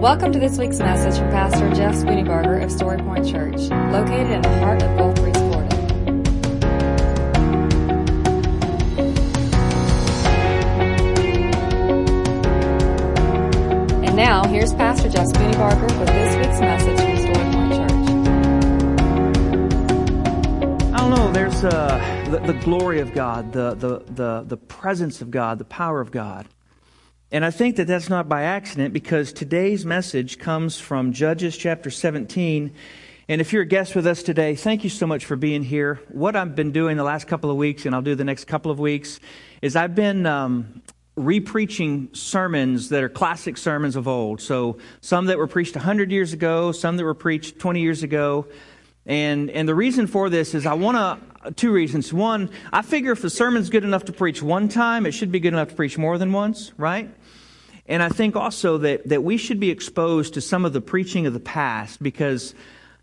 Welcome to this week's message from Pastor Jeff Spooneybarger of Story Point Church, located in the heart of Gulf Breeze, Florida. And now, here's Pastor Jeff Spooneybarger with this week's message from Story Point Church. I don't know. There's uh, the, the glory of God, the, the, the, the presence of God, the power of God. And I think that that's not by accident because today's message comes from Judges chapter 17. And if you're a guest with us today, thank you so much for being here. What I've been doing the last couple of weeks, and I'll do the next couple of weeks, is I've been um, repreaching sermons that are classic sermons of old. So some that were preached 100 years ago, some that were preached 20 years ago. And, and the reason for this is I want to, two reasons. One, I figure if the sermon's good enough to preach one time, it should be good enough to preach more than once, right? And I think also that, that we should be exposed to some of the preaching of the past because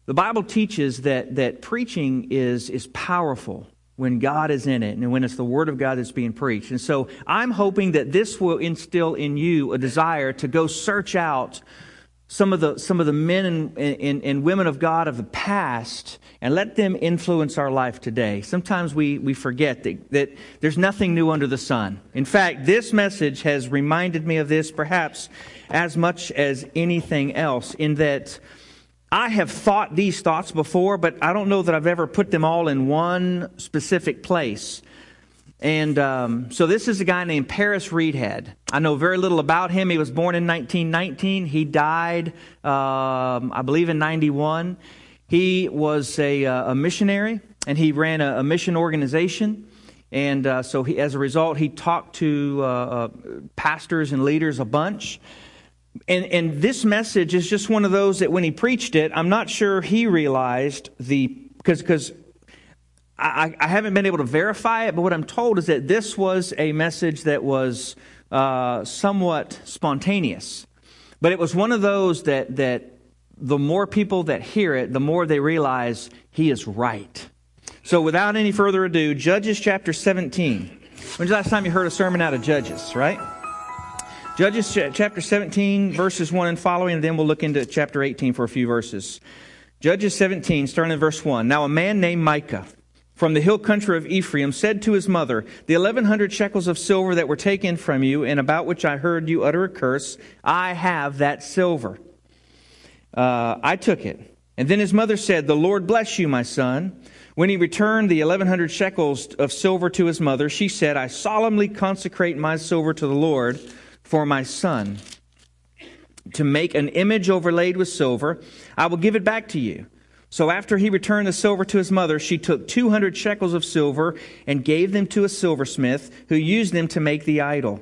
the Bible teaches that, that preaching is, is powerful when God is in it and when it's the Word of God that's being preached. And so I'm hoping that this will instill in you a desire to go search out some of the, some of the men and, and, and, women of God of the past and let them influence our life today. Sometimes we, we forget that, that there's nothing new under the sun. In fact, this message has reminded me of this perhaps as much as anything else, in that I have thought these thoughts before, but I don't know that I've ever put them all in one specific place. And um, so this is a guy named Paris Reidhead. I know very little about him. He was born in 1919. He died, um, I believe, in 91. He was a, uh, a missionary, and he ran a, a mission organization. And uh, so, he, as a result, he talked to uh, uh pastors and leaders a bunch. And, and this message is just one of those that when he preached it, I'm not sure he realized the because I, I, haven't been able to verify it, but what I'm told is that this was a message that was uh, somewhat spontaneous. But it was one of those that, that the more people that hear it, the more they realize he is right. So without any further ado, Judges chapter 17. When's the last time you heard a sermon out of Judges, right? Judges chapter 17, verses 1 and following, and then we'll look into chapter 18 for a few verses. Judges 17, starting in verse 1. Now a man named Micah from the hill country of Ephraim, said to his mother, The eleven hundred shekels of silver that were taken from you, and about which I heard you utter a curse, I have that silver. Uh, I took it. And then his mother said, The Lord bless you, my son. When he returned the eleven hundred shekels of silver to his mother, she said, I solemnly consecrate my silver to the Lord for my son. To make an image overlaid with silver, I will give it back to you. So after he returned the silver to his mother, she took 200 shekels of silver and gave them to a silversmith who used them to make the idol.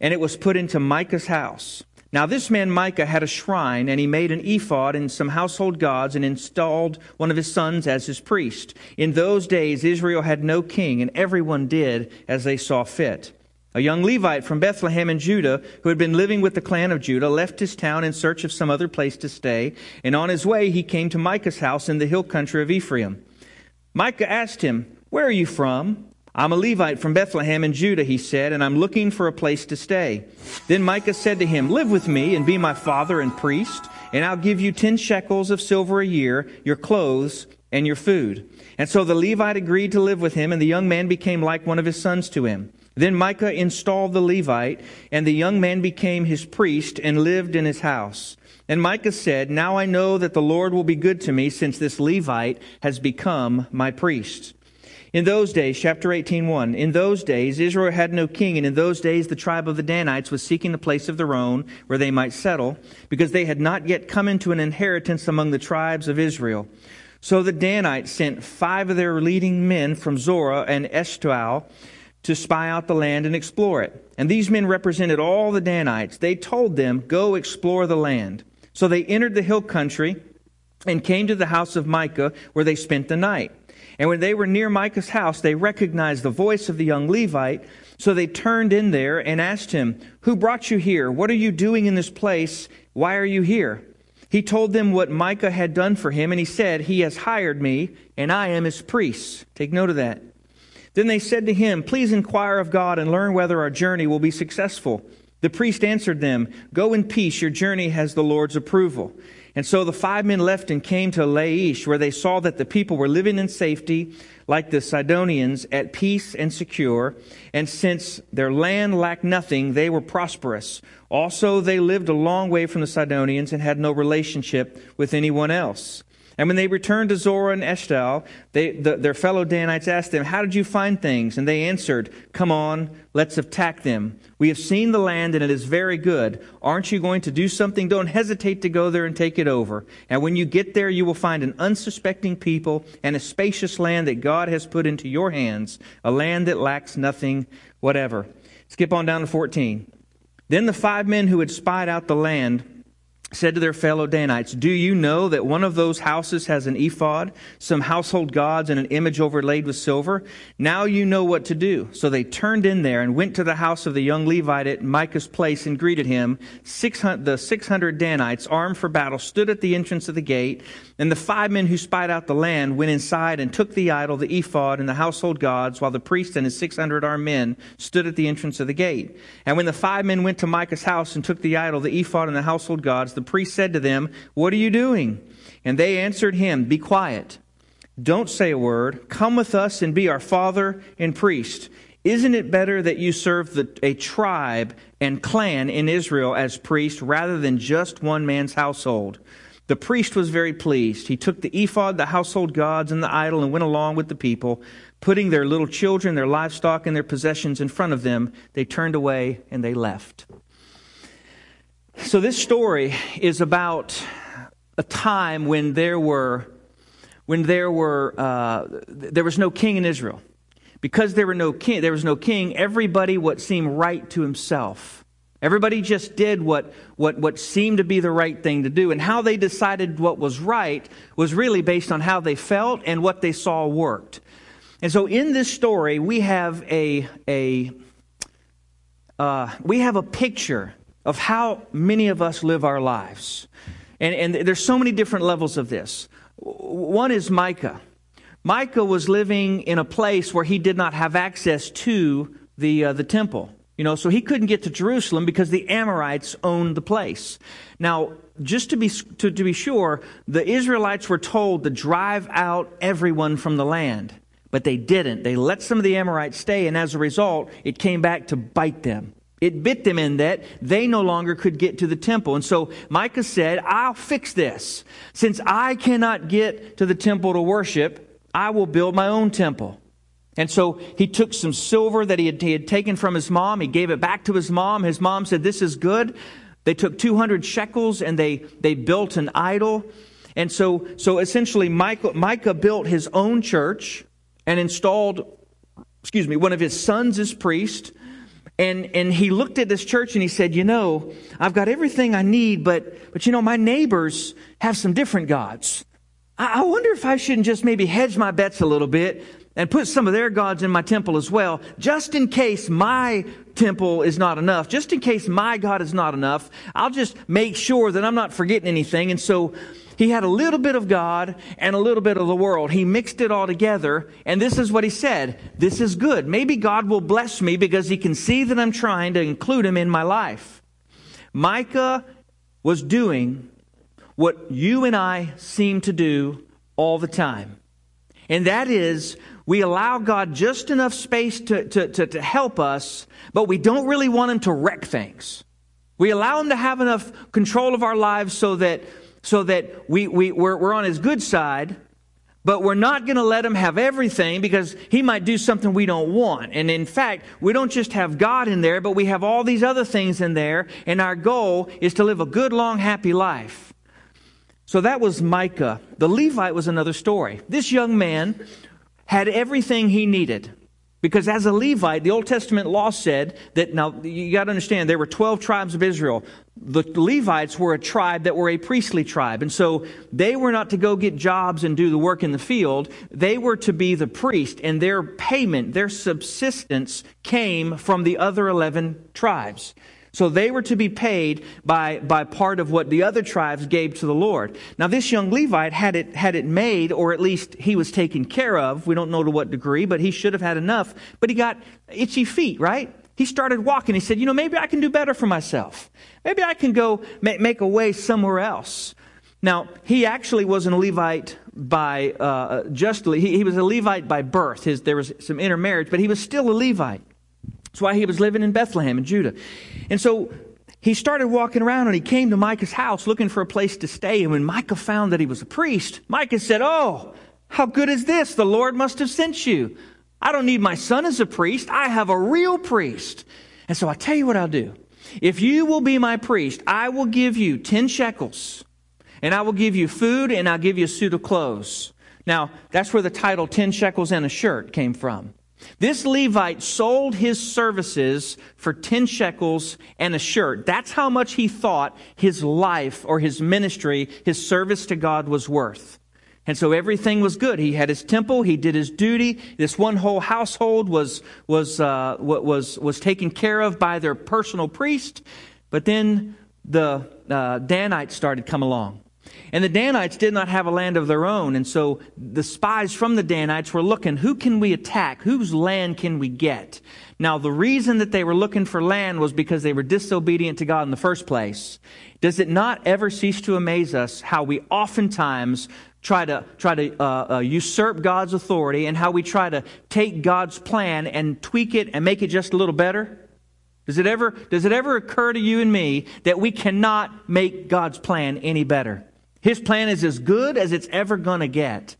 And it was put into Micah's house. Now this man Micah had a shrine, and he made an ephod and some household gods, and installed one of his sons as his priest. In those days Israel had no king, and everyone did as they saw fit. A young Levite from Bethlehem in Judah, who had been living with the clan of Judah, left his town in search of some other place to stay, and on his way he came to Micah's house in the hill country of Ephraim. Micah asked him, Where are you from? I'm a Levite from Bethlehem in Judah, he said, and I'm looking for a place to stay. Then Micah said to him, Live with me and be my father and priest, and I'll give you ten shekels of silver a year, your clothes, and your food. And so the Levite agreed to live with him, and the young man became like one of his sons to him. Then Micah installed the Levite, and the young man became his priest and lived in his house. And Micah said, Now I know that the Lord will be good to me, since this Levite has become my priest. In those days, chapter 18, 1, in those days Israel had no king, and in those days the tribe of the Danites was seeking a place of their own where they might settle, because they had not yet come into an inheritance among the tribes of Israel. So the Danites sent five of their leading men from Zorah and Eshtaol to spy out the land and explore it. And these men represented all the Danites. They told them, Go explore the land. So they entered the hill country and came to the house of Micah, where they spent the night. And when they were near Micah's house, they recognized the voice of the young Levite. So they turned in there and asked him, Who brought you here? What are you doing in this place? Why are you here? He told them what Micah had done for him, and he said, He has hired me, and I am his priest. Take note of that. Then they said to him, Please inquire of God and learn whether our journey will be successful. The priest answered them, Go in peace, your journey has the Lord's approval. And so the five men left and came to Laish, where they saw that the people were living in safety, like the Sidonians, at peace and secure. And since their land lacked nothing, they were prosperous. Also, they lived a long way from the Sidonians and had no relationship with anyone else. And when they returned to Zorah and Eshtaol, they, the, their fellow Danites asked them, How did you find things? And they answered, Come on, let's attack them. We have seen the land and it is very good. Aren't you going to do something? Don't hesitate to go there and take it over. And when you get there, you will find an unsuspecting people and a spacious land that God has put into your hands, a land that lacks nothing whatever. Skip on down to 14. Then the five men who had spied out the land said to their fellow Danites, Do you know that one of those houses has an ephod, some household gods, and an image overlaid with silver? Now you know what to do. So they turned in there and went to the house of the young Levite at Micah's place and greeted him. 600, the 600 Danites, armed for battle, stood at the entrance of the gate. And the five men who spied out the land went inside and took the idol, the ephod, and the household gods, while the priest and his 600 armed men stood at the entrance of the gate. And when the five men went to Micah's house and took the idol, the ephod, and the household gods, the priest said to them, What are you doing? And they answered him, Be quiet. Don't say a word. Come with us and be our father and priest. Isn't it better that you serve the, a tribe and clan in Israel as priest rather than just one man's household? The priest was very pleased. He took the ephod, the household gods, and the idol and went along with the people. Putting their little children, their livestock, and their possessions in front of them, they turned away and they left. So, this story is about a time when there were, when there were, uh, there was no king in Israel. Because there were no king, there was no king. Everybody what seemed right to himself. Everybody just did what, what, what seemed to be the right thing to do. And how they decided what was right was really based on how they felt and what they saw worked. And so in this story, we have a, a, uh, we have a picture of how many of us live our lives. And, and there's so many different levels of this. One is Micah. Micah was living in a place where he did not have access to the, uh, the temple. You know, so he couldn't get to Jerusalem because the Amorites owned the place. Now, just to be, to, to be sure, the Israelites were told to drive out everyone from the land. But they didn't. They let some of the Amorites stay, and as a result, it came back to bite them. It bit them in that they no longer could get to the temple. And so Micah said, I'll fix this. Since I cannot get to the temple to worship, I will build my own temple. And so he took some silver that he had, he had taken from his mom. He gave it back to his mom. His mom said, This is good. They took 200 shekels and they, they built an idol. And so, so essentially, Micah, Micah built his own church and installed, excuse me, one of his sons as priest and, and he looked at this church and he said, You know, I've got everything I need, but, but you know, my neighbors have some different gods. I, I wonder if I shouldn't just maybe hedge my bets a little bit and put some of their gods in my temple as well, just in case my temple is not enough, just in case my God is not enough. I'll just make sure that I'm not forgetting anything. And so he had a little bit of God and a little bit of the world. He mixed it all together, and this is what he said This is good. Maybe God will bless me because he can see that I'm trying to include him in my life. Micah was doing what you and I seem to do all the time, and that is we allow God just enough space to, to, to, to help us, but we don't really want him to wreck things. We allow him to have enough control of our lives so that so that we, we, we're, we're on his good side, but we're not going to let him have everything because he might do something we don't want. And in fact, we don't just have God in there, but we have all these other things in there, and our goal is to live a good, long, happy life. So that was Micah. The Levite was another story. This young man had everything he needed. Because as a Levite, the Old Testament law said that, now you got to understand, there were 12 tribes of Israel. The Levites were a tribe that were a priestly tribe. And so they were not to go get jobs and do the work in the field. They were to be the priest, and their payment, their subsistence came from the other 11 tribes. So they were to be paid by, by part of what the other tribes gave to the Lord. Now, this young Levite had it, had it made, or at least he was taken care of. We don't know to what degree, but he should have had enough. But he got itchy feet, right? he started walking. He said, You know, maybe I can do better for myself. Maybe I can go make a way somewhere else. Now, he actually wasn't a Levite by uh, justly, he, he, was a Levite by birth. His, there was some intermarriage, but he was still a Levite. That's why he was living in Bethlehem in Judah. And so he started walking around and he came to Micah's house looking for a place to stay. And when Micah found that he was a priest, Micah said, Oh, how good is this? The Lord must have sent you. I don't need my son as a priest. I have a real priest. And so I tell you what I'll do. If you will be my priest, I will give you 10 shekels, and I will give you food, and I'll give you a suit of clothes. Now, that's where the title 10 shekels and a shirt came from. This Levite sold his services for 10 shekels and a shirt. That's how much he thought his life or his ministry, his service to God was worth. And so everything was good. He had his temple. He did his duty. This one whole household was, was, uh, was, was taken care of by their personal priest. But then the uh, Danites started come along. And the Danites did not have a land of their own. And so the spies from the Danites were looking, who can we attack? Whose land can we get? Now, the reason that they were looking for land was because they were disobedient to God in the first place. Does it not ever cease to amaze us how we oftentimes try to try to uh, uh, usurp God's authority and how we try to take God's plan and tweak it and make it just a little better? Does it ever does it ever occur to you and me that we cannot make God's plan any better? His plan is as good as it's ever going to get.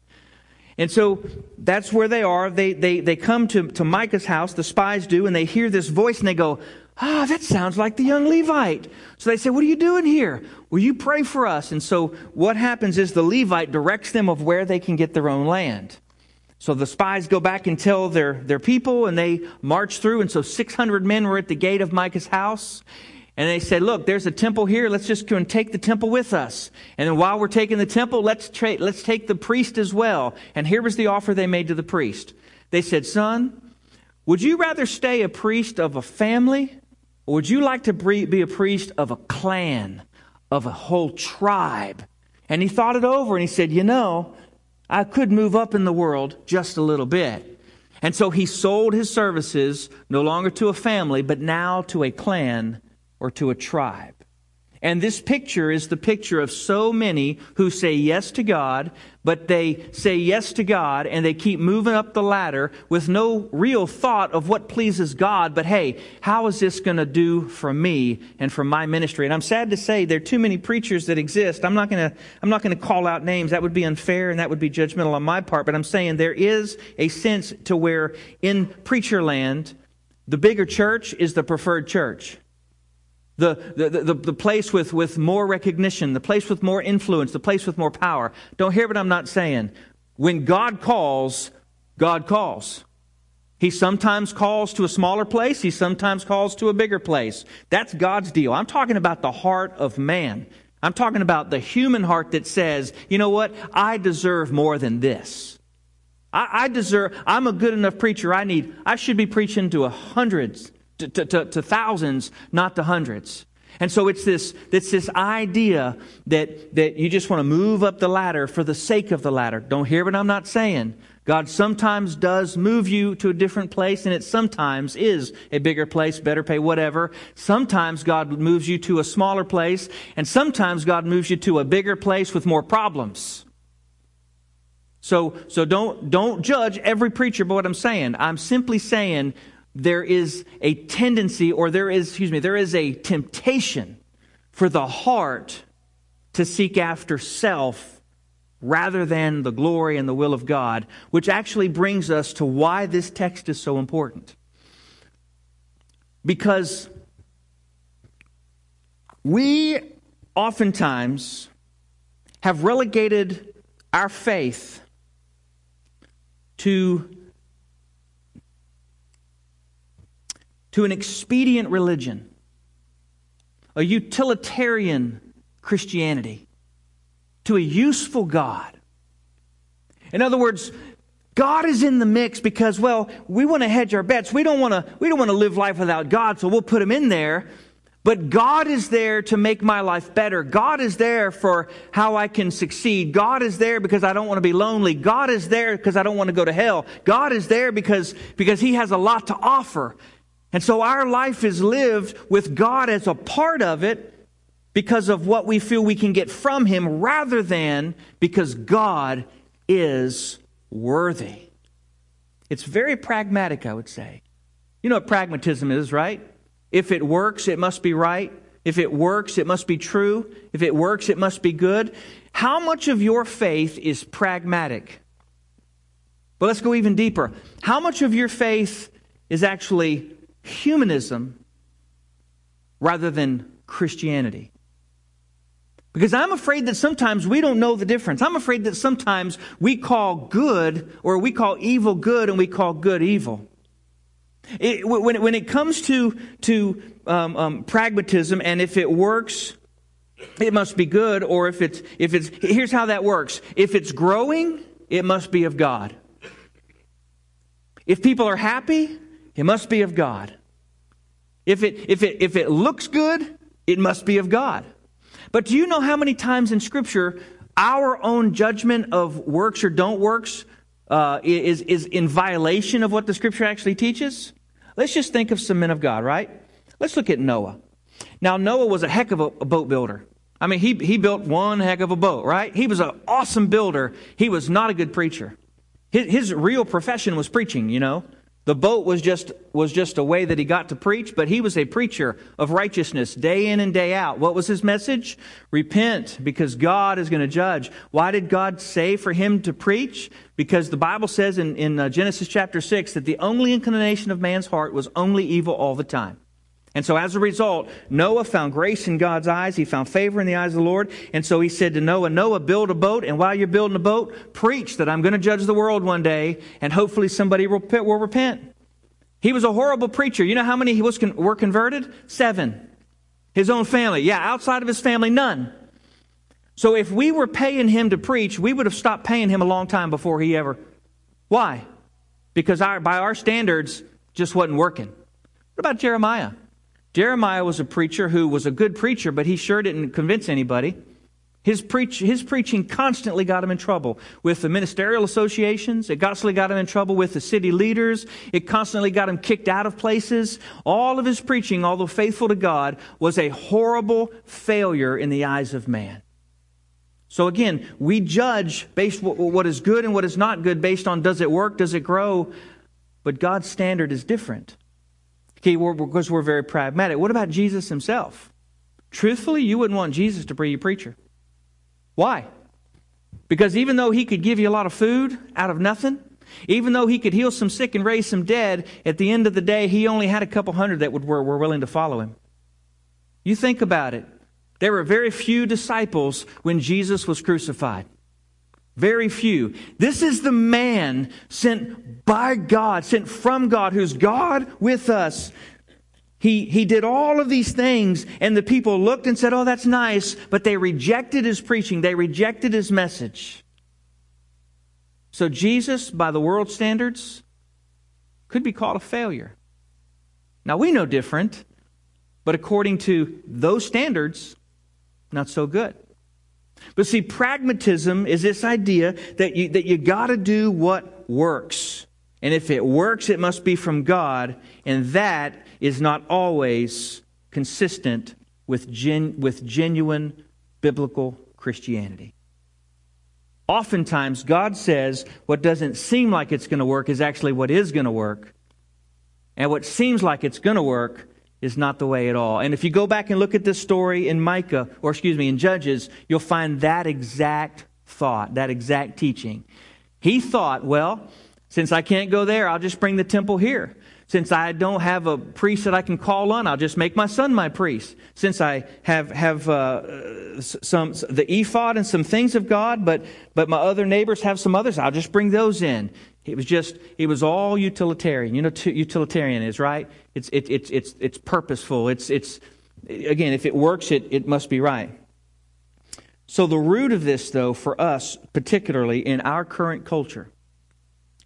And so that's where they are. They, they, they come to, to Micah's house, the spies do, and they hear this voice and they go, Ah, that sounds like the young Levite. So they say, What are you doing here? Will you pray for us? And so what happens is the Levite directs them of where they can get their own land. So the spies go back and tell their, their people, and they march through. And so 600 men were at the gate of Micah's house. And they said, Look, there's a temple here. Let's just go and take the temple with us. And then while we're taking the temple, let's, tra- let's take the priest as well. And here was the offer they made to the priest. They said, Son, would you rather stay a priest of a family or would you like to be a priest of a clan, of a whole tribe? And he thought it over and he said, You know, I could move up in the world just a little bit. And so he sold his services no longer to a family, but now to a clan or to a tribe. And this picture is the picture of so many who say yes to God, but they say yes to God and they keep moving up the ladder with no real thought of what pleases God, but hey, how is this going to do for me and for my ministry? And I'm sad to say there are too many preachers that exist. I'm not going to, I'm not going to call out names. That would be unfair and that would be judgmental on my part, but I'm saying there is a sense to where in preacher land, the bigger church is the preferred church the, the, the, the, place with, with more recognition, the place with more influence, the place with more power. Don't hear what I'm not saying. When God calls, God calls. He sometimes calls to a smaller place, he sometimes calls to a bigger place. That's God's deal. I'm talking about the heart of man. I'm talking about the human heart that says, you know what? I deserve more than this. I, I deserve, I'm a good enough preacher. I need, I should be preaching to a hundreds to, to, to, thousands, not to hundreds. And so it's this, it's this idea that, that you just want to move up the ladder for the sake of the ladder. Don't hear what I'm not saying. God sometimes does move you to a different place, and it sometimes is a bigger place, better pay, whatever. Sometimes God moves you to a smaller place, and sometimes God moves you to a bigger place with more problems. So, so don't, don't judge every preacher by what I'm saying. I'm simply saying there is a tendency, or there is, excuse me, there is a temptation for the heart to seek after self rather than the glory and the will of God, which actually brings us to why this text is so important. Because we oftentimes have relegated our faith to to an expedient religion, a utilitarian Christianity, to a useful God. In other words, God is in the mix because, well, we want to hedge our bets. We don't want to, we don't want to live life without God, so we'll put him in there. But God is there to make my life better. God is there for how I can succeed. God is there because I don't want to be lonely. God is there because I don't want to go to hell. God is there because, because He has a lot to offer. And so our life is lived with God as a part of it because of what we feel we can get from Him rather than because God is worthy. It's very pragmatic, I would say. You know what pragmatism is, right? If it works, it must be right. If it works, it must be true. If it works, it must be good. How much of your faith is pragmatic? But let's go even deeper. How much of your faith is actually humanism rather than Christianity? Because I'm afraid that sometimes we don't know the difference. I'm afraid that sometimes we call good or we call evil good and we call good evil. It, when, when, it comes to, to um, um, pragmatism and if it works, it must be good, or if it's, if it's, here's how that works. If it's growing, it must be of God. If people are happy, it must be of God. If it, if it, if it looks good, it must be of God. But do you know how many times in Scripture our own judgment of works or don't works uh, is, is in violation of what the Scripture actually teaches? Let's just think of some men of God, right? Let's look at Noah. Now, Noah was a heck of a, a boat builder. I mean, he, he built one heck of a boat, right? He was an awesome builder. He was not a good preacher. His, his real profession was preaching, you know. The boat was just, was just a way that he got to preach, but he was a preacher of righteousness day in and day out. What was his message? Repent, because God is going to judge. Why did God say for him to preach? Because the Bible says in, in uh, Genesis chapter 6 that the only inclination of man's heart was only evil all the time. And so as a result, Noah found grace in God's eyes. He found favor in the eyes of the Lord. And so he said to Noah, Noah, build a boat. And while you're building a boat, preach that I'm going to judge the world one day. And hopefully somebody will, repent. He was a horrible preacher. You know how many he was con- were converted? Seven. His own family. Yeah, outside of his family, none. So if we were paying him to preach, we would have stopped paying him a long time before he ever. Why? Because our, by our standards, just wasn't working. What about Jeremiah? Jeremiah was a preacher who was a good preacher, but he sure didn't convince anybody. His, preach, his preaching constantly got him in trouble with the ministerial associations. It constantly got him in trouble with the city leaders. It constantly got him kicked out of places. All of his preaching, although faithful to God, was a horrible failure in the eyes of man. So again, we judge based what is good and what is not good based on does it work, does it grow, but God's standard is different. Okay, because we're very pragmatic. What about Jesus himself? Truthfully, you wouldn't want Jesus to be your preacher. Why? Because even though he could give you a lot of food out of nothing, even though he could heal some sick and raise some dead, at the end of the day, he only had a couple hundred that would, were, were willing to follow him. You think about it. There were very few disciples when Jesus was crucified. Very few. This is the man sent by God, sent from God, who's God with us. He, he did all of these things, and the people looked and said, Oh, that's nice, but they rejected his preaching. They rejected his message. So, Jesus, by the world standards, could be called a failure. Now, we know different, but according to those standards, not so good. But see, pragmatism is this idea that you, that you got to do what works. And if it works, it must be from God. And that is not always consistent with, gen, with genuine biblical Christianity. Oftentimes, God says what doesn't seem like it's going to work is actually what is going to work. And what seems like it's going to work is not the way at all. And if you go back and look at this story in Micah, or excuse me, in Judges, you'll find that exact thought, that exact teaching. He thought, well, since I can't go there, I'll just bring the temple here. Since I don't have a priest that I can call on, I'll just make my son my priest. Since I have have uh, some the ephod and some things of God, but but my other neighbors have some others, I'll just bring those in. It was just, it was all utilitarian. You know, utilitarian is, right? It's, it, it's, it's, it's purposeful. It's, it's, again, if it works, it, it must be right. So the root of this, though, for us, particularly in our current culture,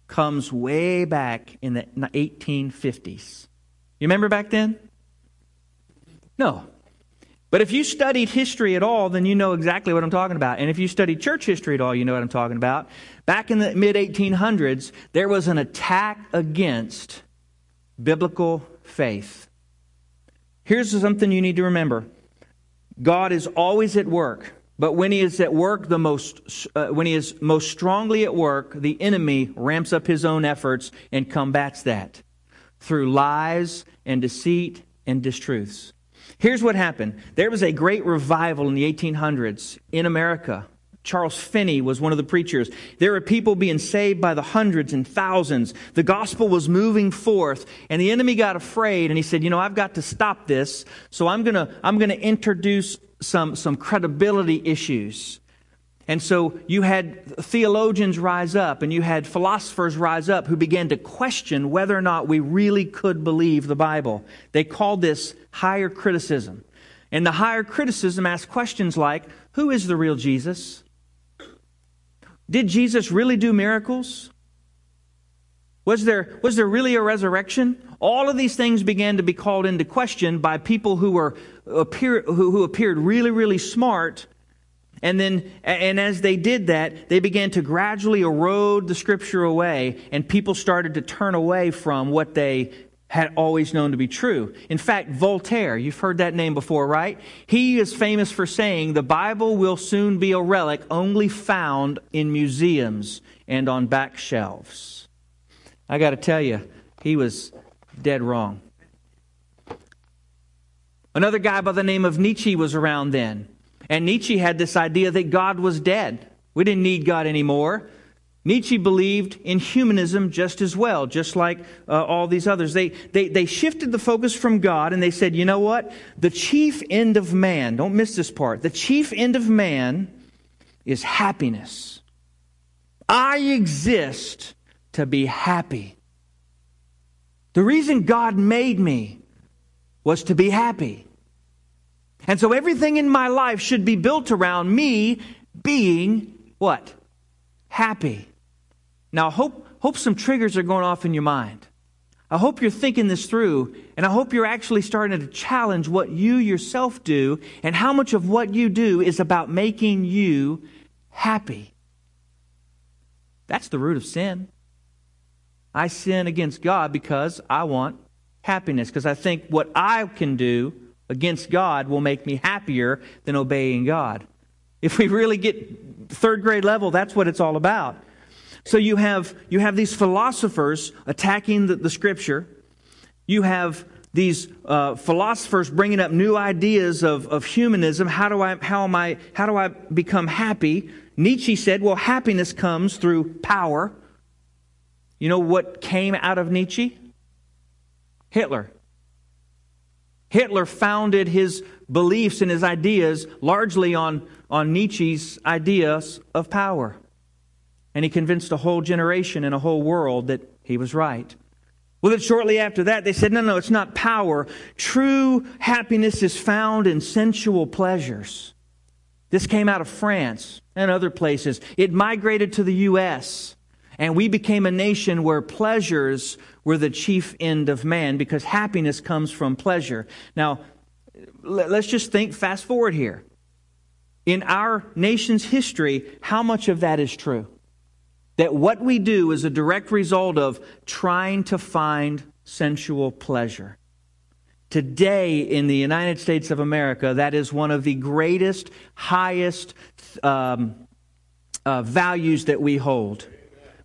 comes way back in the 1850s. You remember back then? No. But if you studied history at all, then you know exactly what I'm talking about. And if you studied church history at all, you know what I'm talking about. Back in the mid 1800s, there was an attack against biblical faith. Here's something you need to remember God is always at work. But when he is at work the most, uh, when he is most strongly at work, the enemy ramps up his own efforts and combats that through lies and deceit and distruths. Here's what happened. There was a great revival in the 1800s in America. Charles Finney was one of the preachers. There were people being saved by the hundreds and thousands. The gospel was moving forth, and the enemy got afraid, and he said, "You know, I've got to stop this. So I'm gonna I'm gonna introduce some some credibility issues." And so you had theologians rise up and you had philosophers rise up who began to question whether or not we really could believe the Bible. They called this higher criticism. And the higher criticism asked questions like Who is the real Jesus? Did Jesus really do miracles? Was there, was there really a resurrection? All of these things began to be called into question by people who, were, appear, who, who appeared really, really smart and then, and as they did that, they began to gradually erode the scripture away, and people started to turn away from what they had always known to be true. In fact, Voltaire, you've heard that name before, right? He is famous for saying the Bible will soon be a relic only found in museums and on back shelves. I got to tell you, he was dead wrong. Another guy by the name of Nietzsche was around then. And Nietzsche had this idea that God was dead. We didn't need God anymore. Nietzsche believed in humanism just as well, just like uh, all these others. They, they, they shifted the focus from God and they said, you know what? The chief end of man, don't miss this part, the chief end of man is happiness. I exist to be happy. The reason God made me was to be happy. And so everything in my life should be built around me being what? Happy. Now, I hope, hope some triggers are going off in your mind. I hope you're thinking this through, and I hope you're actually starting to challenge what you yourself do and how much of what you do is about making you happy. That's the root of sin. I sin against God because I want happiness, because I think what I can do against God will make me happier than obeying God. If we really get third grade level, that's what it's all about. So you have, you have these philosophers attacking the, the scripture. You have these uh, philosophers bringing up new ideas of, of humanism. How do, I, how, am I, how do I become happy? Nietzsche said, well, happiness comes through power. You know what came out of Nietzsche? Hitler. Hitler founded his beliefs and his ideas largely on, on Nietzsche's ideas of power. And he convinced a whole generation and a whole world that he was right. Well, then shortly after that, they said, no, no, it's not power. True happiness is found in sensual pleasures. This came out of France and other places. It migrated to the U.S. And we became a nation where pleasures were the chief end of man because happiness comes from pleasure. Now, let's just think fast forward here. In our nation's history, how much of that is true? That what we do is a direct result of trying to find sensual pleasure. Today in the United States of America, that is one of the greatest, highest um, uh, values that we hold.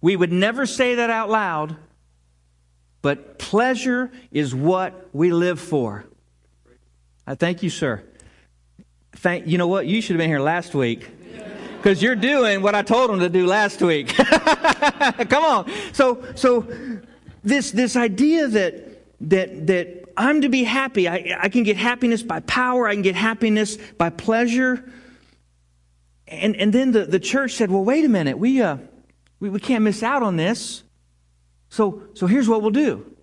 We would never say that out loud, but pleasure is what we live for. I thank you, sir. Thank you know what? You should have been here last week. Because you're doing what I told them to do last week. Come on. So so this this idea that that that I'm to be happy. I, I can get happiness by power, I can get happiness by pleasure. And and then the, the church said, Well, wait a minute, we uh we, we can't miss out on this. So, so here's what we'll do.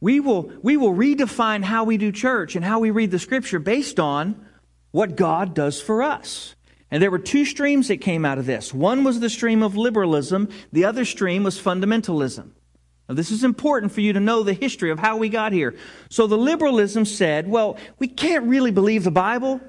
We will, we will redefine how we do church and how we read the scripture based on what God does for us. And there were two streams that came out of this. One was the stream of liberalism, the other stream was fundamentalism. Now, this is important for you to know the history of how we got here. So, the liberalism said, well, we can't really believe the Bible.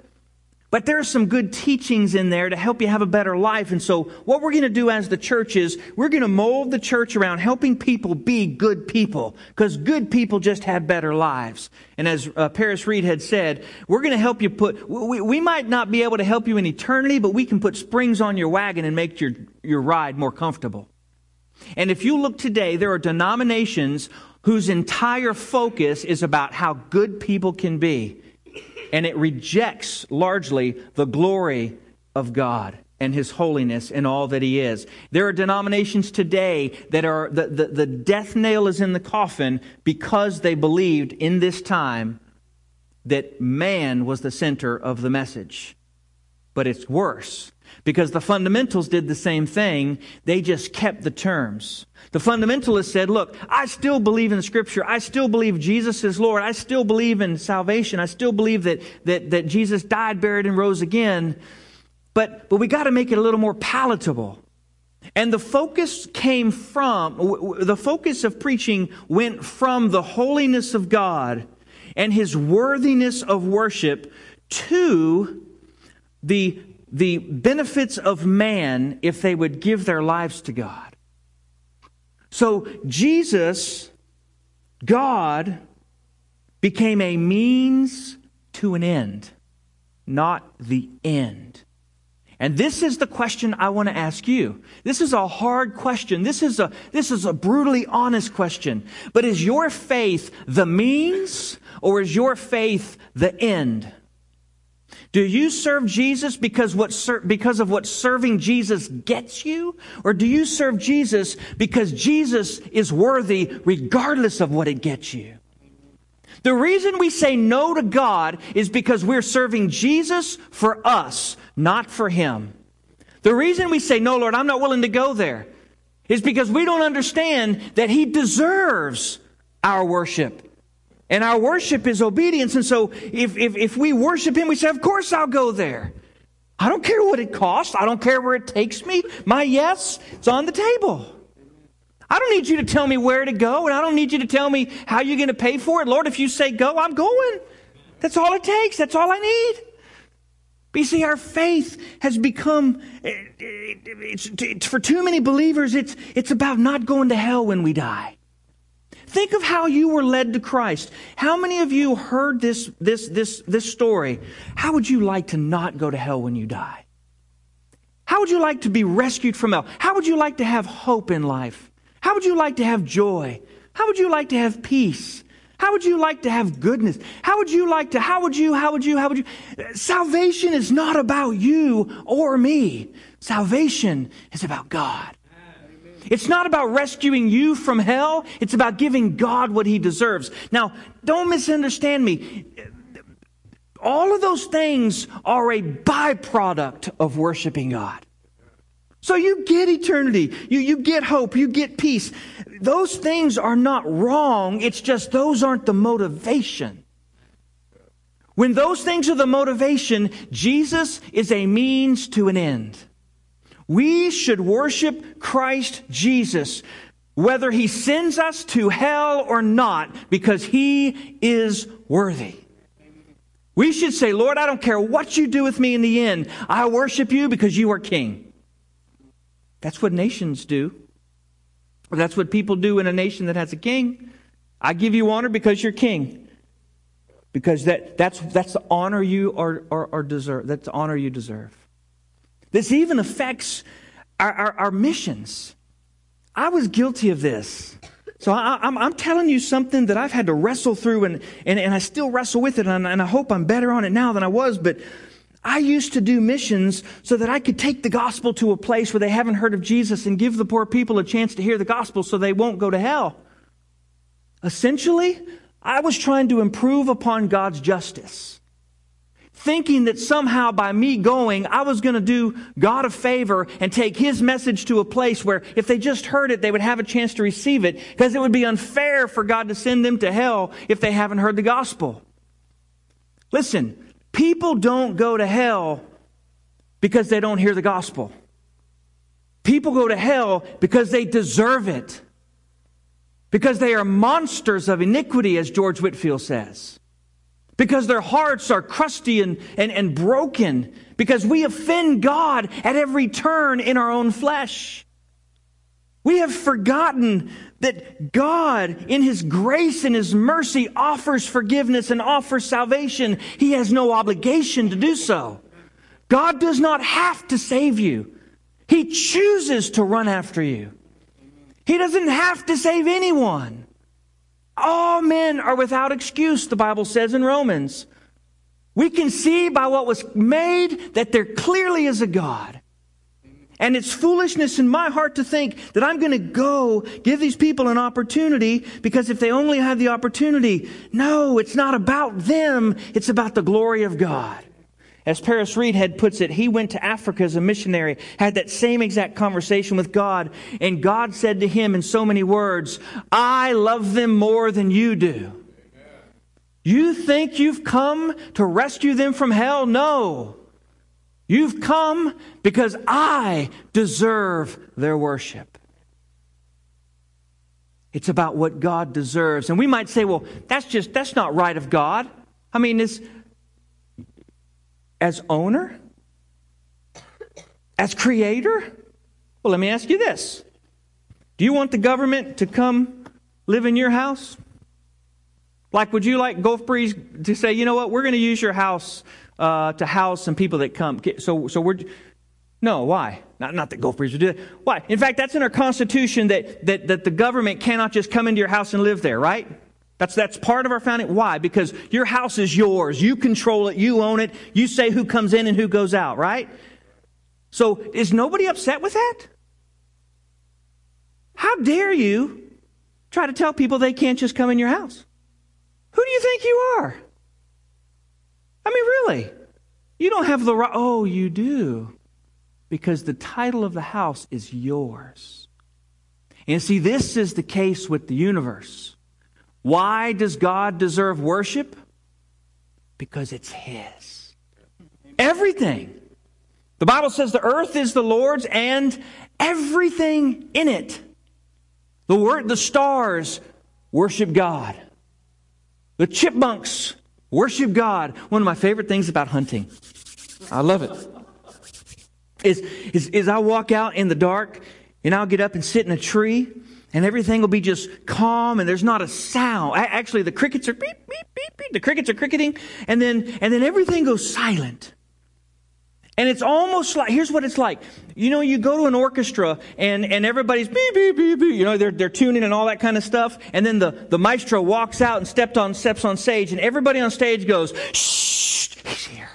But there are some good teachings in there to help you have a better life. And so what we're going to do as the church is we're going to mold the church around helping people be good people because good people just have better lives. And as uh, Paris Reidhead said, we're going to help you put, we, we might not be able to help you in eternity, but we can put springs on your wagon and make your, your ride more comfortable. And if you look today, there are denominations whose entire focus is about how good people can be and it rejects largely the glory of God and his holiness and all that he is. There are denominations today that are, the, the, the, death nail is in the coffin because they believed in this time that man was the center of the message. But it's worse because the fundamentals did the same thing. They just kept the terms. The fundamentalists said, look, I still believe in scripture. I still believe Jesus is Lord. I still believe in salvation. I still believe that, that, that Jesus died, buried, and rose again. But, but we got to make it a little more palatable. And the focus came from, the focus of preaching went from the holiness of God and his worthiness of worship to the, the benefits of man if they would give their lives to God. So Jesus, God, became a means to an end, not the end. And this is the question I want to ask you. This is a hard question. This is a, this is a brutally honest question. But is your faith the means or is your faith the end? Do you serve Jesus because, what ser- because of what serving Jesus gets you? Or do you serve Jesus because Jesus is worthy regardless of what it gets you? The reason we say no to God is because we're serving Jesus for us, not for Him. The reason we say, no, Lord, I'm not willing to go there is because we don't understand that He deserves our worship. And our worship is obedience. And so if, if, if we worship Him, we say, Of course I'll go there. I don't care what it costs. I don't care where it takes me. My yes is on the table. I don't need you to tell me where to go, and I don't need you to tell me how you're going to pay for it. Lord, if you say go, I'm going. That's all it takes. That's all I need. But you see, our faith has become, it's, it's, for too many believers, it's, it's about not going to hell when we die. Think of how you were led to Christ. How many of you heard this, this, this, this story? How would you like to not go to hell when you die? How would you like to be rescued from hell? How would you like to have hope in life? How would you like to have joy? How would you like to have peace? How would you like to have goodness? How would you like to, how would you, how would you, how would you? Salvation is not about you or me. Salvation is about God. It's not about rescuing you from hell. It's about giving God what he deserves. Now, don't misunderstand me. All of those things are a byproduct of worshiping God. So you get eternity. You, you get hope. You get peace. Those things are not wrong. It's just those aren't the motivation. When those things are the motivation, Jesus is a means to an end. We should worship Christ Jesus, whether he sends us to hell or not, because he is worthy. We should say, Lord, I don't care what you do with me in the end. I worship you because you are king. That's what nations do. That's what people do in a nation that has a king. I give you honor because you're king. Because that, that's, that's the honor you are, are, are deserve. That's the honor you deserve. This even affects our, our, our missions. I was guilty of this. So I, am telling you something that I've had to wrestle through, and, and, and I still wrestle with it, and, and I hope I'm better on it now than I was. But I used to do missions so that I could take the gospel to a place where they haven't heard of Jesus and give the poor people a chance to hear the gospel so they won't go to hell. Essentially, I was trying to improve upon God's justice thinking that somehow by me going, I was going to do God a favor and take his message to a place where if they just heard it, they would have a chance to receive it because it would be unfair for God to send them to hell if they haven't heard the gospel. Listen, people don't go to hell because they don't hear the gospel. People go to hell because they deserve it. Because they are monsters of iniquity, as George Whitefield says. Because their hearts are crusty and, and, and broken, because we offend God at every turn in our own flesh. We have forgotten that God, in His grace and His mercy, offers forgiveness and offers salvation. He has no obligation to do so. God does not have to save you. He chooses to run after you. He doesn't have to save anyone. All men are without excuse, the Bible says in Romans. We can see by what was made that there clearly is a God. And it's foolishness in my heart to think that I'm going to go give these people an opportunity because if they only have the opportunity, no, it's not about them. It's about the glory of God. As Paris Reidhead puts it, he went to Africa as a missionary, had that same exact conversation with God, and God said to him in so many words, I love them more than you do. You think you've come to rescue them from hell? No. You've come because I deserve their worship. It's about what God deserves. And we might say, well, that's just, that's not right of God. I mean, is as owner? As creator? Well, let me ask you this. Do you want the government to come live in your house? Like, would you like Gulf Breeze to say, you know what, we're going to use your house uh, to house some people that come. So, so we're. No, why? Not, not that Gulf Breeze would do that. Why? In fact, that's in our Constitution that, that, that the government cannot just come into your house and live there, right? That's, that's part of our founding. Why? Because your house is yours. You control it. You own it. You say who comes in and who goes out, right? So is nobody upset with that? How dare you try to tell people they can't just come in your house? Who do you think you are? I mean, really. You don't have the right. Oh, you do. Because the title of the house is yours. And see, this is the case with the universe. Why does God deserve worship? Because it's His. Everything. The Bible says the earth is the Lord's and everything in it. The word, the stars worship God. The chipmunks Worship God. One of my favorite things about hunting. I love it. Is, is, is I walk out in the dark and I'll get up and sit in a tree and everything will be just calm and there's not a sound. Actually, the crickets are beep, beep, beep, beep. The crickets are cricketing and then, and then everything goes silent. And it's almost like, here's what it's like. You know, you go to an orchestra and, and everybody's beep, beep, beep, beep, you know, they're, they're tuning and all that kind of stuff. And then the, the maestro walks out and stepped on, steps on stage and everybody on stage goes, shh, he's here.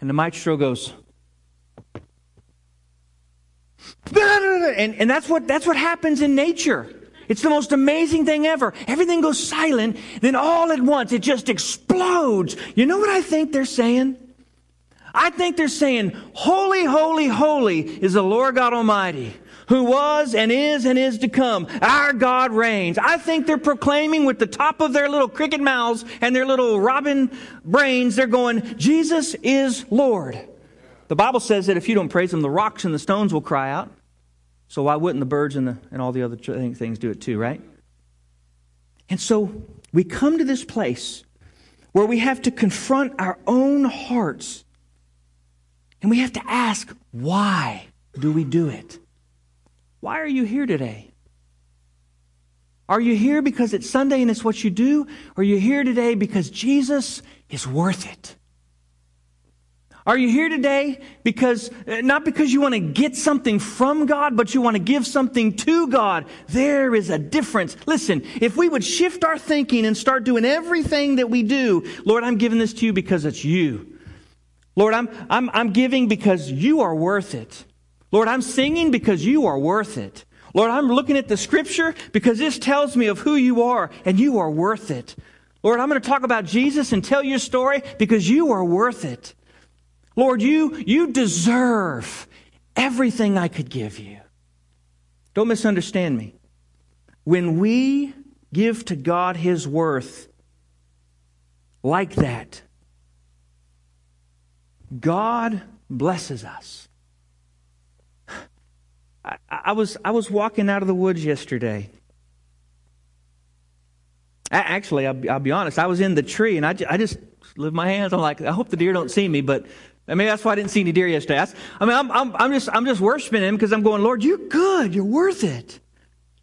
And the maestro goes, and, and that's what, that's what happens in nature. It's the most amazing thing ever. Everything goes silent, then all at once it just explodes. You know what I think they're saying? I think they're saying, Holy, holy, holy is the Lord God Almighty who was and is and is to come. Our God reigns. I think they're proclaiming with the top of their little cricket mouths and their little robin brains, they're going, Jesus is Lord. The Bible says that if you don't praise Him, the rocks and the stones will cry out. So why wouldn't the birds and, the, and all the other things do it too, right? And so we come to this place where we have to confront our own hearts and we have to ask, why do we do it? Why are you here today? Are you here because it's Sunday and it's what you do? Or are you here today because Jesus is worth it? Are you here today because, uh, not because you want to get something from God, but you want to give something to God? There is a difference. Listen, if we would shift our thinking and start doing everything that we do, Lord, I'm giving this to you because it's you. Lord, I'm, I'm, I'm giving because you are worth it. Lord, I'm singing because you are worth it. Lord, I'm looking at the scripture because this tells me of who you are and you are worth it. Lord, I'm going to talk about Jesus and tell your story because you are worth it. Lord, you, you deserve everything I could give you. Don't misunderstand me. When we give to God his worth like that, God blesses us. I, I, was, I was walking out of the woods yesterday. Actually, I'll, I'll be honest. I was in the tree and I, I just lift my hands. I'm like, I hope the deer don't see me, but maybe that's why I didn't see any deer yesterday. I mean, I'm, I'm, I'm just, I'm just worshiping him because I'm going, Lord, you're good. You're worth it.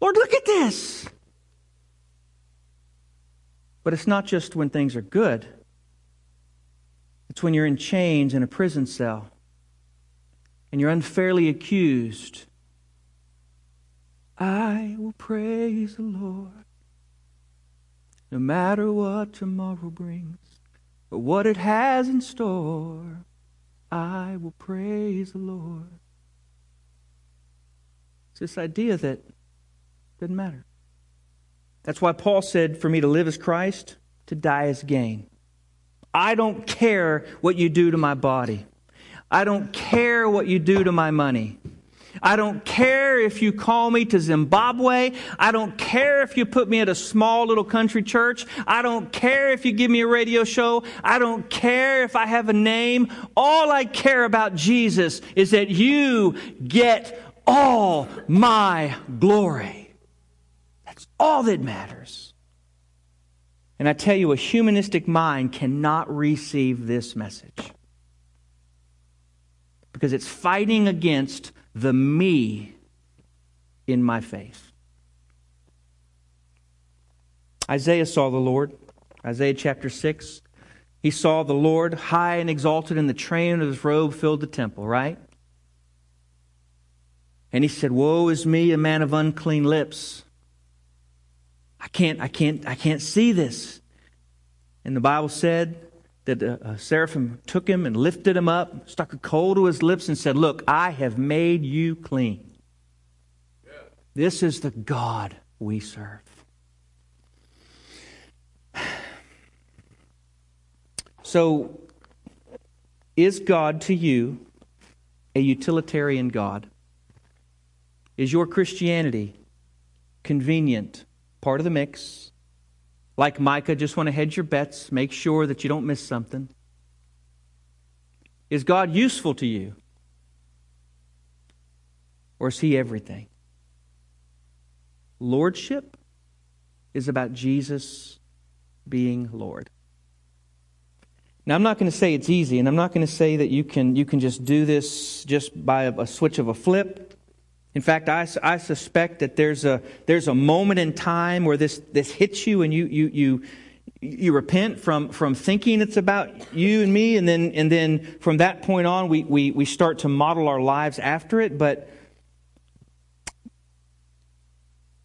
Lord, look at this. But it's not just when things are good. It's when you're in chains in a prison cell and you're unfairly accused. I will praise the Lord no matter what tomorrow brings or what it has in store. I will praise the Lord. It's this idea that doesn't matter. That's why Paul said, For me to live as Christ, to die as gain. I don't care what you do to my body. I don't care what you do to my money. I don't care if you call me to Zimbabwe. I don't care if you put me at a small little country church. I don't care if you give me a radio show. I don't care if I have a name. All I care about, Jesus, is that you get all my glory. That's all that matters. And I tell you, a humanistic mind cannot receive this message because it's fighting against the me in my faith. Isaiah saw the Lord. Isaiah chapter 6. He saw the Lord high and exalted, and the train of his robe filled the temple, right? And he said, Woe is me, a man of unclean lips. I can't, I can't, I can't see this. And the Bible said that uh, uh, seraphim took him and lifted him up, stuck a coal to his lips, and said, Look, I have made you clean. This is the God we serve. So, is God to you a utilitarian God? Is your Christianity convenient, part of the mix? Like Micah, just want to hedge your bets, make sure that you don't miss something. Is God useful to you? Or is He everything? Lordship is about Jesus being Lord. Now, I'm not going to say it's easy, and I'm not going to say that you can, you can just do this just by a, a switch of a flip. In fact, I, I suspect that there's a, there's a moment in time where this, this hits you and you, you, you, you repent from, from thinking it's about you and me, and then, and then from that point on, we, we, we start to model our lives after it. But,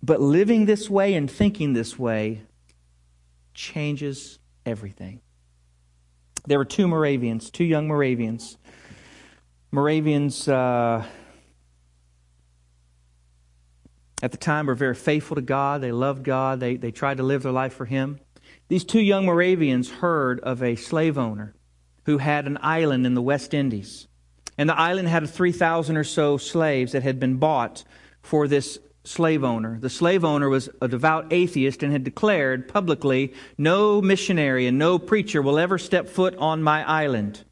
but living this way and thinking this way changes everything. There were two Moravians, two young Moravians. Moravians. Uh, at the time were very faithful to God. They loved God. They, they tried to live their life for Him. These two young Moravians heard of a slave owner who had an island in the West Indies. And the island had 3,000 or so slaves that had been bought for this slave owner. The slave owner was a devout atheist and had declared publicly no missionary and no preacher will ever step foot on my island.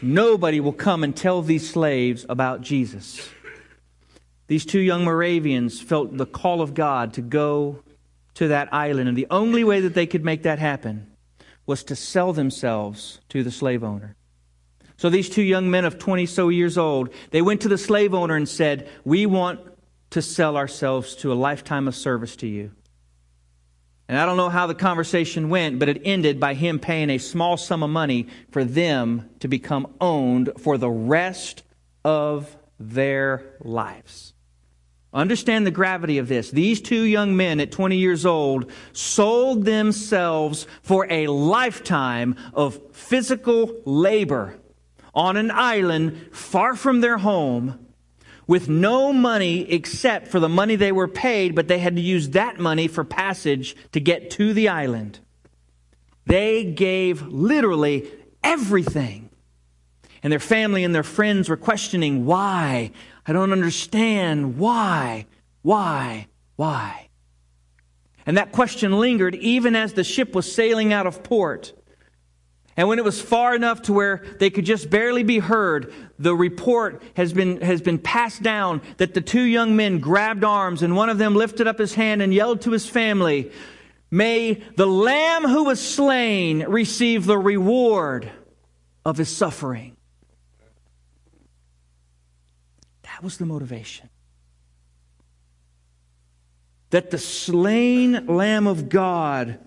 Nobody will come and tell these slaves about Jesus. These two young Moravians felt the call of God to go to that island, and the only way that they could make that happen was to sell themselves to the slave owner. So these two young men of 20 so years old, they went to the slave owner and said, We want to sell ourselves to a lifetime of service to you. And I don't know how the conversation went, but it ended by him paying a small sum of money for them to become owned for the rest of their lives. Understand the gravity of this. These two young men at 20 years old sold themselves for a lifetime of physical labor on an island far from their home with no money except for the money they were paid, but they had to use that money for passage to get to the island. They gave literally everything. And their family and their friends were questioning why I don't understand why, why, why. And that question lingered even as the ship was sailing out of port. And when it was far enough to where they could just barely be heard, the report has been, has been passed down that the two young men grabbed arms and one of them lifted up his hand and yelled to his family, May the Lamb who was slain receive the reward of his suffering. That was the motivation. That the slain Lamb of God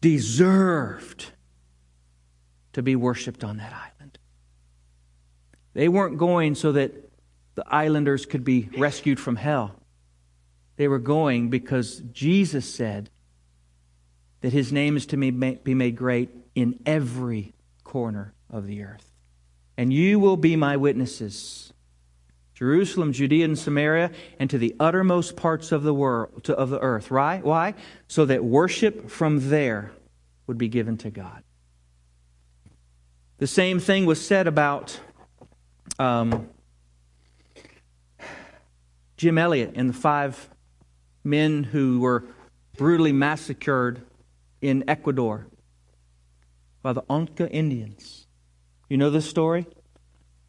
deserved to be worshiped on that island. They weren't going so that the islanders could be rescued from hell. They were going because Jesus said that his name is to be made great in every corner of the earth. And you will be my witnesses. Jerusalem, Judea, and Samaria, and to the uttermost parts of the world to, of the earth. Right? Why? So that worship from there would be given to God. The same thing was said about um, Jim Elliot and the five men who were brutally massacred in Ecuador by the Auca Indians. You know this story?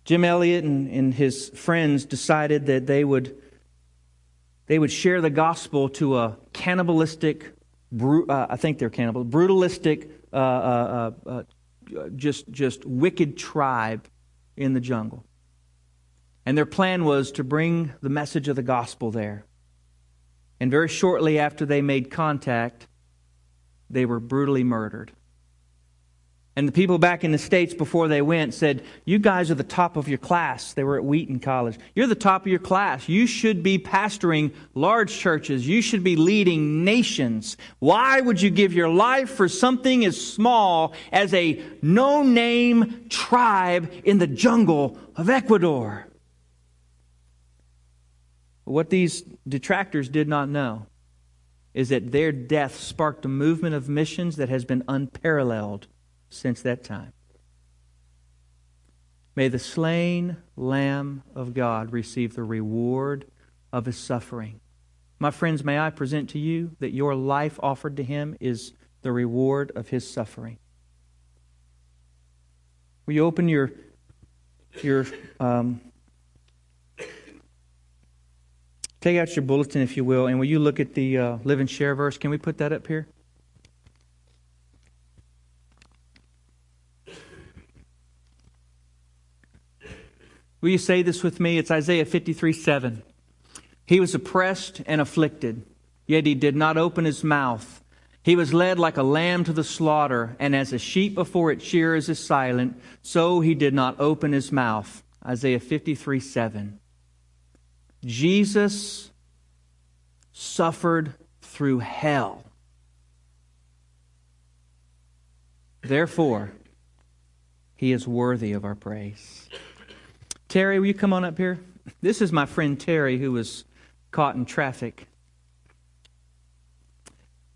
Jim Elliot and, and his friends decided that they would, they would share the gospel to a cannibalistic, uh, I think they're cannibal, brutalistic, uh, uh, uh, uh, just, just wicked tribe in the jungle. And their plan was to bring the message of the gospel there. And very shortly after they made contact, they were brutally murdered. And the people back in the States before they went said, You guys are the top of your class. They were at Wheaton College. You're the top of your class. You should be pastoring large churches. You should be leading nations. Why would you give your life for something as small as a no name tribe in the jungle of Ecuador? What these detractors did not know is that their death sparked a movement of missions that has been unparalleled since that time. May the slain Lamb of God receive the reward of his suffering. My friends, may I present to you that your life offered to him is the reward of his suffering. Will you open your, your um, Take out your bulletin, if you will, and will you look at the uh, live and share verse? Can we put that up here? Will you say this with me? It's Isaiah 53 7. He was oppressed and afflicted, yet he did not open his mouth. He was led like a lamb to the slaughter, and as a sheep before its shearers is silent, so he did not open his mouth. Isaiah 53 7. Jesus suffered through hell. Therefore, he is worthy of our praise. Terry, will you come on up here? This is my friend Terry who was caught in traffic.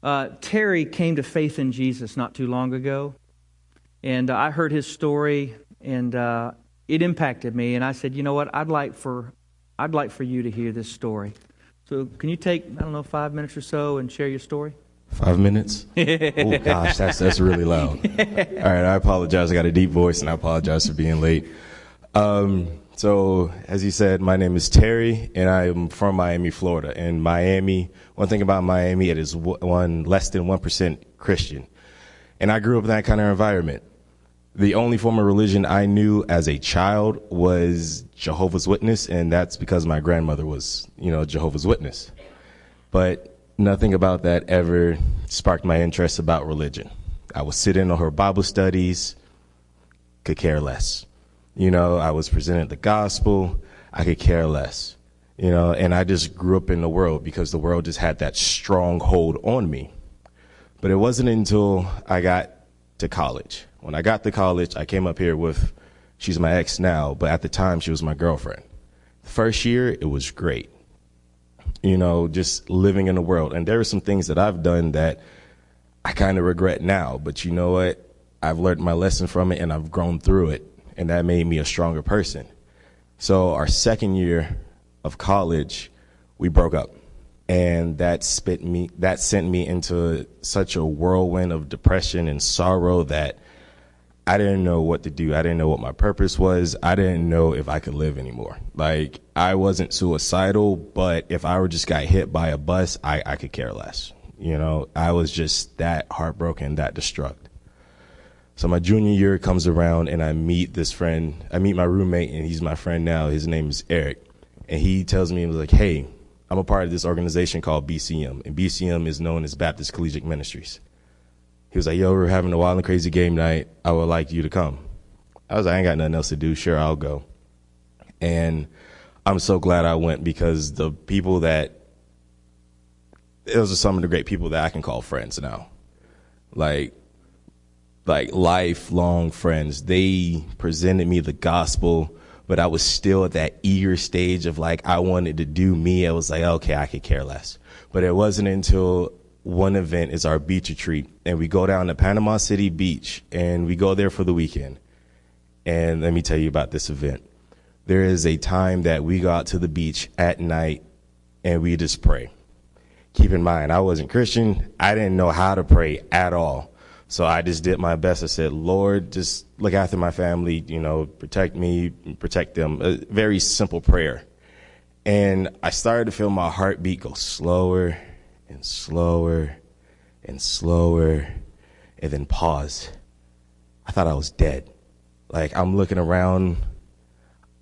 Uh, Terry came to faith in Jesus not too long ago, and uh, I heard his story, and uh, it impacted me. And I said, you know what? I'd like for I'd like for you to hear this story. So, can you take, I don't know, five minutes or so and share your story? Five minutes? oh, gosh, that's, that's really loud. All right, I apologize. I got a deep voice, and I apologize for being late. Um, so, as you said, my name is Terry, and I am from Miami, Florida. And Miami, one thing about Miami, it is one less than 1% Christian. And I grew up in that kind of environment the only form of religion I knew as a child was Jehovah's Witness, and that's because my grandmother was, you know, Jehovah's Witness. But nothing about that ever sparked my interest about religion. I would sit in on her Bible studies, could care less. You know, I was presented the gospel, I could care less. You know, and I just grew up in the world because the world just had that strong hold on me. But it wasn't until I got to college when I got to college, I came up here with, she's my ex now, but at the time she was my girlfriend. First year, it was great. You know, just living in the world. And there are some things that I've done that I kind of regret now, but you know what? I've learned my lesson from it and I've grown through it, and that made me a stronger person. So, our second year of college, we broke up and that spit me that sent me into such a whirlwind of depression and sorrow that I didn't know what to do. I didn't know what my purpose was. I didn't know if I could live anymore. Like I wasn't suicidal, but if I were just got hit by a bus, I, I could care less. You know, I was just that heartbroken, that distraught. So my junior year comes around and I meet this friend. I meet my roommate and he's my friend now. His name is Eric. And he tells me, he was like, hey, I'm a part of this organization called BCM. And BCM is known as Baptist Collegiate Ministries. He was like, yo, we're having a wild and crazy game night. I would like you to come. I was like, I ain't got nothing else to do. Sure, I'll go. And I'm so glad I went because the people that, those are some of the great people that I can call friends now. Like, like lifelong friends. They presented me the gospel, but I was still at that eager stage of like, I wanted to do me. I was like, okay, I could care less. But it wasn't until one event is our beach retreat and we go down to Panama City Beach and we go there for the weekend. And let me tell you about this event. There is a time that we go out to the beach at night and we just pray. Keep in mind, I wasn't Christian. I didn't know how to pray at all. So I just did my best. I said, Lord, just look after my family, you know, protect me, protect them. A very simple prayer. And I started to feel my heartbeat go slower and slower and slower and then pause. I thought I was dead. Like I'm looking around,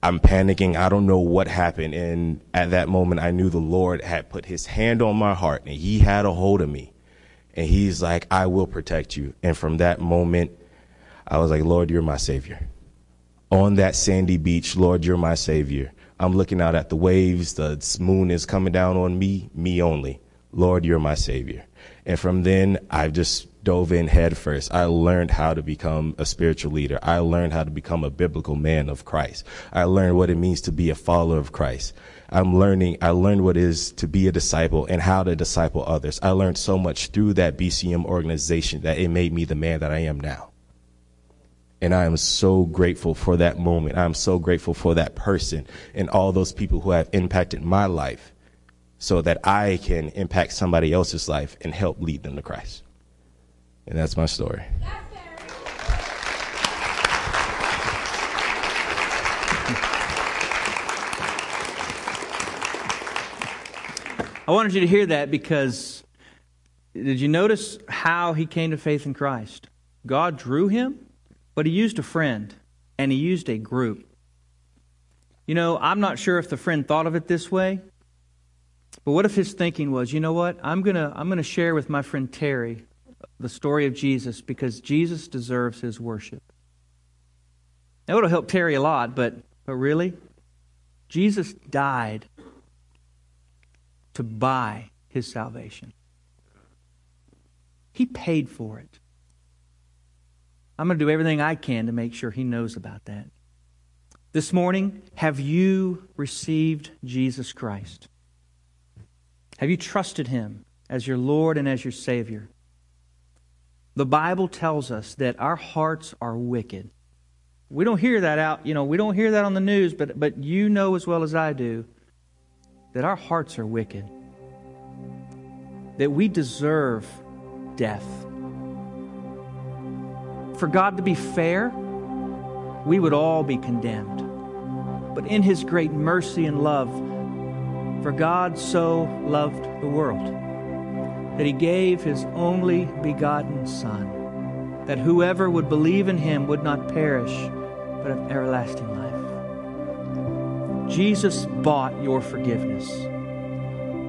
I'm panicking. I don't know what happened. And at that moment, I knew the Lord had put his hand on my heart and he had a hold of me. And he's like, I will protect you. And from that moment, I was like, Lord, you're my savior. On that sandy beach, Lord, you're my savior. I'm looking out at the waves. The moon is coming down on me, me only. Lord, you're my savior. And from then, I just dove in head first. I learned how to become a spiritual leader. I learned how to become a biblical man of Christ. I learned what it means to be a follower of Christ. I'm learning, I learned what it is to be a disciple and how to disciple others. I learned so much through that BCM organization that it made me the man that I am now. And I am so grateful for that moment. I'm so grateful for that person and all those people who have impacted my life so that I can impact somebody else's life and help lead them to Christ. And that's my story. I wanted you to hear that because did you notice how he came to faith in Christ? God drew him, but he used a friend and he used a group. You know, I'm not sure if the friend thought of it this way, but what if his thinking was, you know what? I'm going to I'm going to share with my friend Terry the story of Jesus because Jesus deserves his worship. Now, it'll help Terry a lot, but, but really? Jesus died to buy his salvation. He paid for it. I'm going to do everything I can to make sure he knows about that. This morning, have you received Jesus Christ? Have you trusted him as your Lord and as your Savior? The Bible tells us that our hearts are wicked. We don't hear that out, you know, we don't hear that on the news, but, but you know as well as I do that our hearts are wicked, that we deserve death. For God to be fair, we would all be condemned. But in His great mercy and love, for God so loved the world that He gave His only begotten Son, that whoever would believe in Him would not perish, but have everlasting life. Jesus bought your forgiveness,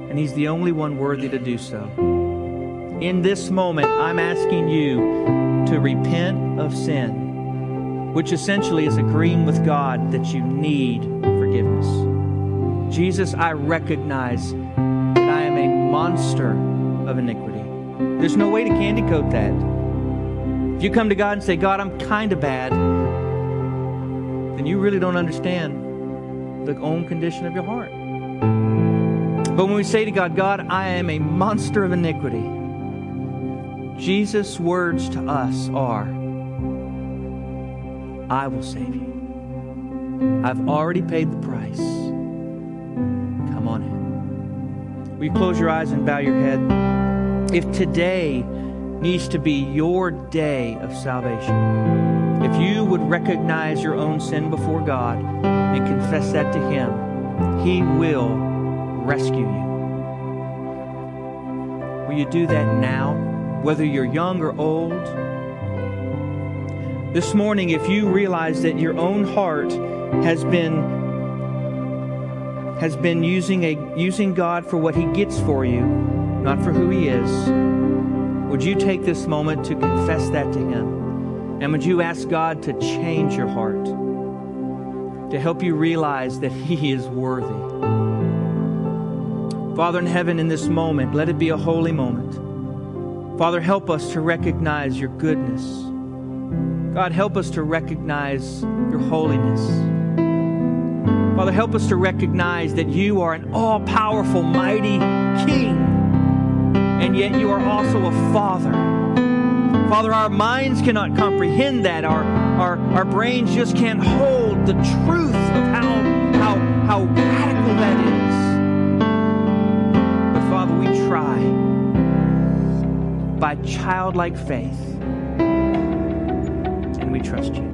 and He's the only one worthy to do so. In this moment, I'm asking you to repent of sin, which essentially is agreeing with God that you need forgiveness. Jesus, I recognize that I am a monster of iniquity. There's no way to candy coat that. If you come to God and say, God, I'm kind of bad, then you really don't understand the own condition of your heart. But when we say to God, God, I am a monster of iniquity, Jesus' words to us are, I will save you. I've already paid the price. Come on in. Will you close your eyes and bow your head? If today needs to be your day of salvation, if you would recognize your own sin before God and confess that to Him, He will rescue you. Will you do that now, whether you're young or old? This morning, if you realize that your own heart has been has been using a using God for what he gets for you, not for who he is, would you take this moment to confess that to him? And would you ask God to change your heart? To help you realize that he is worthy. Father in heaven, in this moment, let it be a holy moment. Father, help us to recognize your goodness. God, help us to recognize your holiness. Father, help us to recognize that you are an all powerful, mighty King, and yet you are also a Father. Father, our minds cannot comprehend that. Our, our, our brains just can't hold the truth of how, how, how radical that is. But Father, we try by childlike faith, and we trust you.